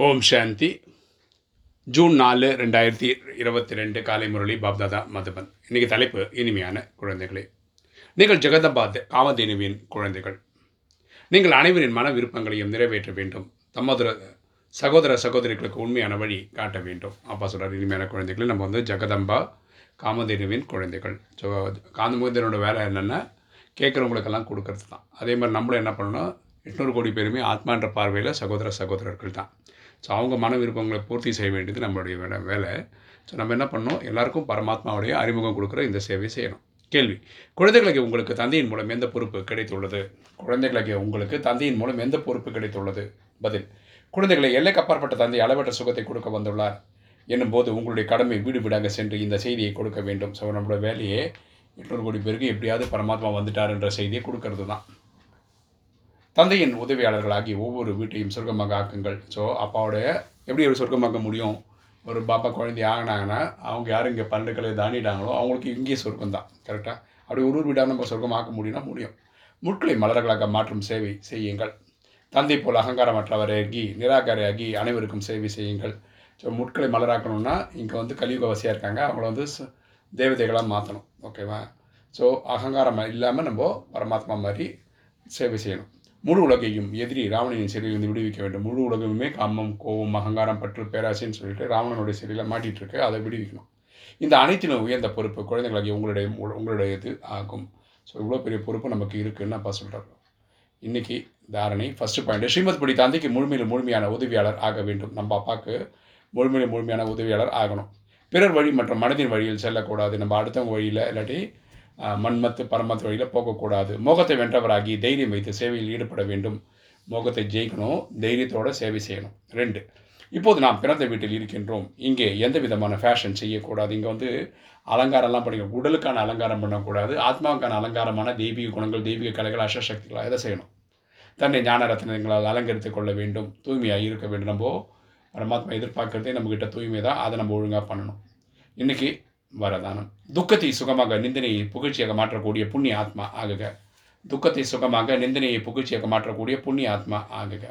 ஓம் சாந்தி. June நாலு ரெண்டாயிரத்தி இருபத்தி ரெண்டு காலை முரளி பாப்தாதா மதுபன். இன்றைக்கி தலைப்பு இனிமையான குழந்தைகளே. நீங்கள் ஜெகதபாத் காமதேனுவின் குழந்தைகள். நீங்கள் அனைவரின் மன விருப்பங்களையும் நிறைவேற்ற வேண்டும். தம்மதுர சகோதர சகோதரிகளுக்கு உண்மையான வழி காட்ட வேண்டும். அப்பா சொல்கிறார் இனிமையான குழந்தைகளை நம்ம வந்து ஜெகதம்பா காமதேனுவின் குழந்தைகள். ஸோ காந்தமுகத்தினோட வேலை என்னென்னா கேட்குறவங்களுக்கெல்லாம் கொடுக்கறது தான் அதே மாதிரி நம்மளும் என்ன பண்ணணும் எட்நூறு கோடி பேருமே ஆத்மான்ற பார்வையில் சகோதர சகோதரர்கள் தான். ஸோ அவங்க மன விருப்பங்களை பூர்த்தி செய்ய வேண்டியது நம்மளுடைய வேலை வேலை. ஸோ நம்ம என்ன பண்ணோம் எல்லாருக்கும் பரமாத்மாவுடைய அறிமுகம் கொடுக்குற இந்த சேவை செய்யணும். கேள்வி. குழந்தைகளுக்கு உங்களுக்கு தந்தையின் மூலம் எந்த பொறுப்பு கிடைத்துள்ளது? குழந்தைகளுக்கு உங்களுக்கு தந்தையின் மூலம் எந்த பொறுப்பு கிடைத்துள்ளது? பதில். குழந்தைகளை எல்லைக்கு அப்பாற்பட்ட தந்தை அளவற்ற சுகத்தை கொடுக்க வந்துள்ளார். என்னும்போது உங்களுடைய கடமை வீடு வீடாக சென்று இந்த செய்தியை கொடுக்க வேண்டும். ஸோ நம்மளோட வேலையே எட்நூறு கோடி பேருக்கு எப்படியாவது பரமாத்மா வந்துட்டார் என்ற செய்தியை கொடுக்கறது தான் தந்தையின் உதவியாளர்களாகி ஒவ்வொரு வீட்டையும் சொர்க்கமாக ஆக்குங்கள். ஸோ அப்பாவுடைய எப்படி ஒரு சொர்க்கமாக்க முடியும்? ஒரு பாப்பா குழந்தை ஆகினாங்கன்னா அவங்க யார் இங்கே பன்னெண்டு தாண்டிட்டாங்களோ அவங்களுக்கு இங்கேயே சொர்க்கம் தான் கரெக்டாக அப்படி ஒரு ஒரு வீடாக நம்ம சொர்க்கமாக்க முடியும்னா முடியும். முட்களை மலர்களாக மாற்றும் சேவை செய்யுங்கள். தந்தை போல் அகங்காரமற்றவராகி நிராகாரியாகி அனைவருக்கும் சேவை செய்யுங்கள். ஸோ முட்களை மலராக்கணும்னா இங்கே வந்து கலியுகவசியாக இருக்காங்க. அவங்கள வந்து தேவதைகளாக மாற்றணும் ஓகேவா ஸோ அகங்காரம் இல்லாமல் நம்ம பரமாத்மா மாதிரி சேவை செய்யணும். முழு உலகையும் எதிரி ராவணனின் சிறையிலிருந்து விடுவிக்க வேண்டும். முழு உலகமுமே காமம் கோபம் அகங்காரம் பற்று பேராசைன்னு சொல்லிட்டு ராவணனுடைய சிறையில் மாட்டிகிட்டு இருக்கு அதை விடுவிக்கணும். இந்த அனைத்திலும் உயர்ந்த பொறுப்பு குழந்தைகளாகிய உங்களுடைய உங்களுடையது ஆகும். ஸோ இவ்வளோ பெரிய பொறுப்பு நமக்கு இருக்குன்னு அப்பா சொல்கிறார் இன்றைக்கி தாரணை ஃபஸ்ட்டு பாயிண்ட் ஸ்ரீமத் படி தந்தைக்கு முழுமையில் முழுமையான உதவியாளர் ஆக வேண்டும். நம்ம அப்பாவுக்கு முழுமையில் முழுமையான உதவியாளர் ஆகணும். பிறர் வழி மற்றும் மனதின் வழியில் செல்லக்கூடாது. நம்ம அடுத்தவங்க வழியில் இல்லாட்டி மண்மத்து பரமத்து வழியில் போகக்கூடாது. மோகத்தை வென்றவராகி தைரியம் வைத்து சேவையில் ஈடுபட வேண்டும். மோகத்தை ஜெயிக்கணும் தைரியத்தோட சேவை செய்யணும். ரெண்டு இப்போது நாம் பிறந்த வீட்டில் இருக்கின்றோம். இங்கே எந்த விதமான ஃபேஷன் செய்யக்கூடாது. இங்கே வந்து அலங்காரம்லாம் பண்ணிக்க உடலுக்கான அலங்காரம் பண்ணக்கூடாது. ஆத்மாவுக்கான அலங்காரமான தெய்வீக குணங்கள் தெய்வீக கலைகள் அசசக்திகளாக இதை செய்யணும். தன்னை ஞான ரத்னங்களால் அலங்கரித்துக் கொள்ள வேண்டும். தூய்மையாக இருக்க வேண்டும். நம்ம பரமாத்மா எதிர்பார்க்குறதே நம்மக்கிட்ட தூய்மை தான் அதை நம்ம ஒழுங்காக பண்ணணும். இன்றைக்கி வரதானம். துக்கத்தை சுகமாக நிந்தனையை புகழ்ச்சியாக மாற்றக்கூடிய புண்ணிய ஆத்மா ஆகுக. துக்கத்தை சுகமாக நிந்தனையை புகழ்ச்சியாக மாற்றக்கூடிய புண்ணிய ஆத்மா ஆகுக.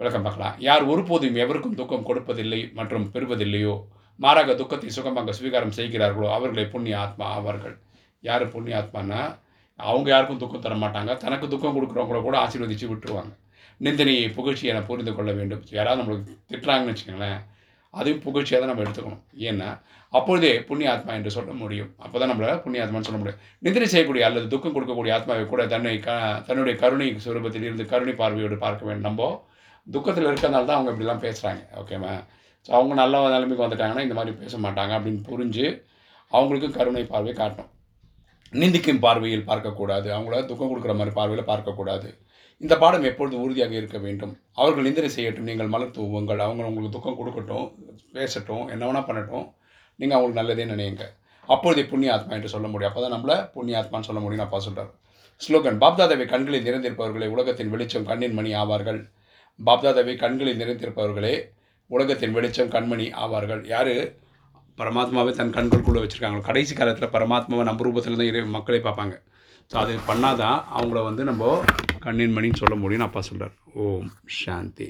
விளக்கம் பார்க்கலாம் யார் ஒருபோதும் எவருக்கும் துக்கம் கொடுப்பதில்லை மற்றும் பெறுவதில்லையோ மாறாக துக்கத்தை சுகமாக ஸ்வீகாரம் செய்கிறார்களோ அவர்களே புண்ணிய ஆத்மா ஆவார்கள். யார் புண்ணிய ஆத்மானா அவங்க யாருக்கும் துக்கம் தர மாட்டாங்க. தனக்கு துக்கம் கொடுக்குறவங்கள கூட ஆசீர்வதித்து விட்டுருவாங்க. நிந்தனையை புகழ்ச்சி என புரிந்து கொள்ள வேண்டும். யாராவது நம்மளுக்கு திட்டுறாங்கன்னு வச்சுக்கோங்களேன் அதையும் புகழ்ச்சியாக தான் நம்ம எடுத்துக்கணும். ஏன்னா அப்பொழுதே புண்ணிய ஆத்மா என்று சொல்ல முடியும். அப்போ தான் நம்மள புண்ணிய ஆத்மான்னு சொல்ல முடியும். நிதிரை செய்யக்கூடிய அல்லது துக்கம் கொடுக்கக்கூடிய ஆத்மாவை கூட தன்னை க தன்னுடைய கருணை சுரூபத்தில் இருந்து கருணை பார்வையோடு பார்க்க வேண்டும். நம்ம துக்கத்தில் இருக்கிறதுனால தான் அவங்க இப்படிலாம் பேசுகிறாங்க ஓகேவா ஸோ அவங்க நல்ல நிலைமைக்கு வந்துட்டாங்கன்னா இந்த மாதிரி பேச மாட்டாங்க அப்படின்னு புரிஞ்சு அவங்களுக்கும் கருணை பார்வை காட்டணும். நிந்திக்கும் பார்வையில் பார்க்கக்கூடாது. அவங்கள துக்கம் கொடுக்குற மாதிரி பார்வையில் பார்க்கக்கூடாது. இந்த பாடம் எப்பொழுது உறுதியாக இருக்க வேண்டும்? அவர்கள் நிந்தனை செய்யட்டும் நீங்கள் மலர் தூவுங்கள். அவங்க உங்களுக்கு துக்கம் கொடுக்கட்டும் பேசட்டும் என்ன வேணால் பண்ணட்டும். நீங்கள் அவங்களுக்கு நல்லதே நினைங்க அப்பொழுதே புண்ணிய ஆத்மா என்று சொல்ல முடியும். அப்போ தான் நம்மளை புண்ணிய ஆத்மான்னு சொல்ல முடியும் அப்பா சொல்கிறார் ஸ்லோகன் பாப்தாதாவை கண்களில் நிறைந்திருப்பவர்களே உலகத்தின் வெளிச்சம் கண்ணின் மணி ஆவார்கள். பாப்தாதாவை கண்களில் நிறைந்திருப்பவர்களே உலகத்தின் வெளிச்சம் கண்மணி ஆவார்கள். யார்? பரமாத்மாவை தன் கண்களுக்குள்ளே வச்சுருக்காங்க. கடைசி காலத்தில் பரமாத்மாவை நம்ம ரூபத்தில் தான் இறை மக்களை பார்ப்பாங்க. ஸோ அது பண்ணாதான் அவங்கள வந்து நம்ம கண்ணின் மணின்னு சொல்ல முடியும்னு அப்பா சொல்கிறார் ஓம் சாந்தி.